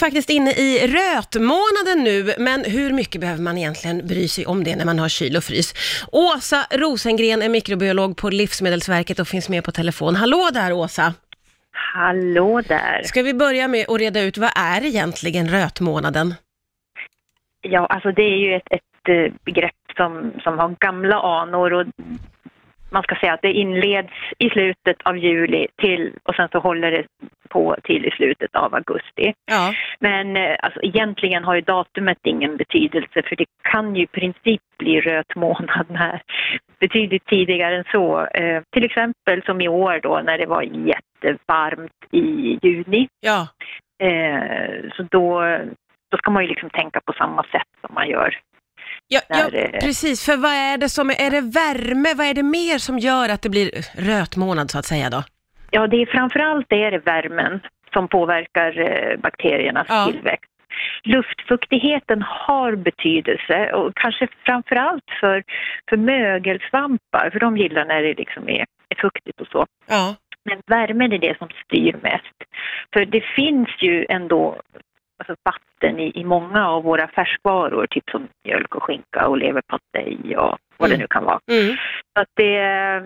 faktiskt inne i rötmånaden nu, men hur mycket behöver man egentligen bry sig om det när man har kyl och frys? Åsa Rosengren är mikrobiolog på Livsmedelsverket och finns med på telefon. Hallå där Åsa! Hallå där. Ska vi börja med att reda ut, vad är egentligen rötmånaden? Ja, alltså det är ju ett, ett eh, begrepp som, som har gamla anor och man ska säga att det inleds i slutet av juli till och sen så håller det på till i slutet av augusti. Ja. Men eh, alltså, egentligen har ju datumet ingen betydelse för det kan ju i princip bli röt månad när betydligt tidigare än så. Eh, till exempel som i år då när det var jättevarmt i juni. Ja, Eh, så då, då ska man ju liksom tänka på samma sätt som man gör. ja, ja eh, precis. För vad är det som, är det värme, vad är det mer som gör att det blir rötmånad så att säga då? Ja, det är framförallt det är det värmen som påverkar eh, bakteriernas Ja. tillväxt. Luftfuktigheten har betydelse och kanske framförallt för, för mögelsvampar, för de gillar när det liksom är, är fuktigt och så. Ja, Men värmen är det som styr mest. För det finns ju ändå alltså vatten i, i många av våra färskvaror, typ som mjölk och skinka och leverpastej och vad det Mm. nu kan vara. mm. Så att det,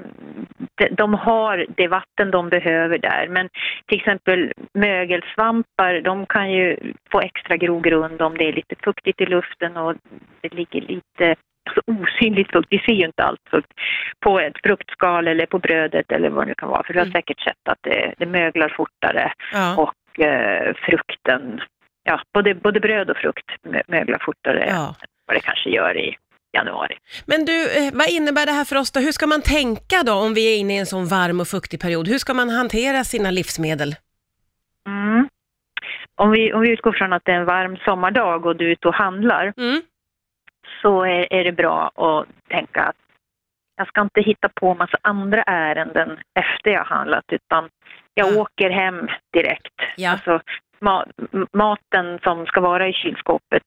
de, har det vatten de behöver där. Men till exempel mögelsvampar, de kan ju få extra grogrund om det är lite fuktigt i luften och det ligger lite alltså osynligt fukt. Vi ser ju inte allt fukt på ett fruktskal eller på brödet eller vad det nu kan vara. För du har Mm. säkert sett att det, det möglar fortare ja. och eh, frukten, ja både, både bröd och frukt mö- möglar fortare ja. än vad det kanske gör i januari. Men du, eh, vad innebär det här för oss då? Hur ska man tänka då om vi är inne i en sån varm och fuktig period? Hur ska man hantera sina livsmedel? Mm. Om, vi, om vi utgår från att det är en varm sommardag och du är ute och handlar Mm. så är, är det bra att tänka att jag ska inte hitta på massa andra ärenden efter jag handlat utan jag Ja. åker hem direkt. Ja. Alltså, ma- maten som ska vara i kylskåpet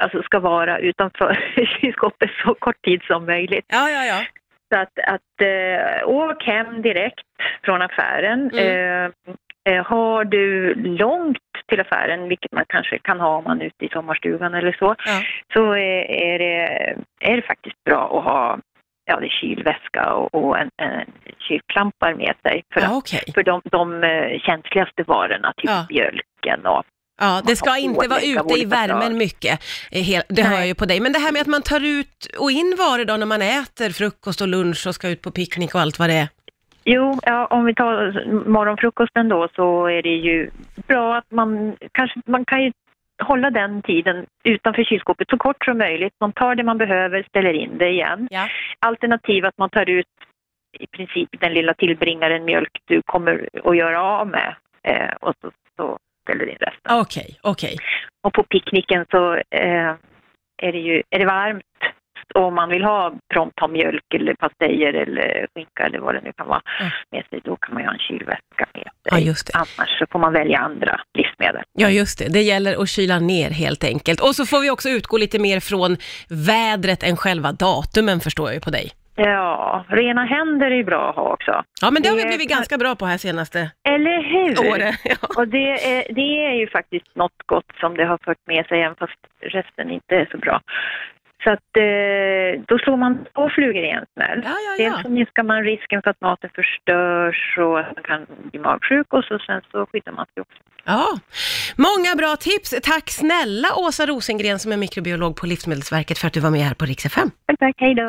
alltså ska vara utanför kylskåpet så kort tid som möjligt. Ja, ja, ja. Så att, att eh, åk hem direkt från affären. Mm. Eh, eh, har du långt till affären, vilket man kanske kan ha om man är ute i sommarstugan eller så, Ja. så är, är, det, är det faktiskt bra att ha ja, det är kylväska och, och en, en kylklampar med sig. För, att, okej. för de, de eh, känsligaste varorna, typ Ja. Mjölken och Ja, det ska inte vara ute i värmen mycket. eh, Det hör jag ju på dig. Men det här med att man tar ut och in varor då när man äter frukost och lunch och ska ut på picknick och allt vad det är. Jo, ja, om vi tar morgonfrukosten då så är det ju bra att man kanske man kan ju hålla den tiden utanför kylskåpet så kort som möjligt. Man tar det man behöver, ställer in det igen. Ja. Alternativ att man tar ut i princip den lilla tillbringaren mjölk du kommer att göra av med eh, och så, så ställer in resten. Okej, okej. Och på picknicken så eh, är det ju är det varmt och om man vill ha prompt ha mjölk eller pastejer eller skinka eller vad det nu kan vara Ja. med sig, då kan man ju ha en kylväska med sig. Ja, just det. Annars så får man välja andra livsmedel. Ja, just det. Det gäller att kyla ner helt enkelt. Och så får vi också utgå lite mer från vädret än själva datumen förstår jag ju på dig. Ja, rena händer är ju bra att ha också. Ja, men det har vi blivit ganska bra på här senaste Eller hur? året. Ja. Och det är, det är ju faktiskt något gott som det har fört med sig, även fast resten inte är så bra. Så att eh, då slår man två flugor i en smäll. Ja, ja, Dels ja. så minskar man risken för att maten förstörs och att man kan bli magsjuk och så sen så skyddar man sig också. ja. Många bra tips. Tack snälla Åsa Rosengren som är mikrobiolog på Livsmedelsverket för att du var med här på Rix FM. Tack, tack, hej då!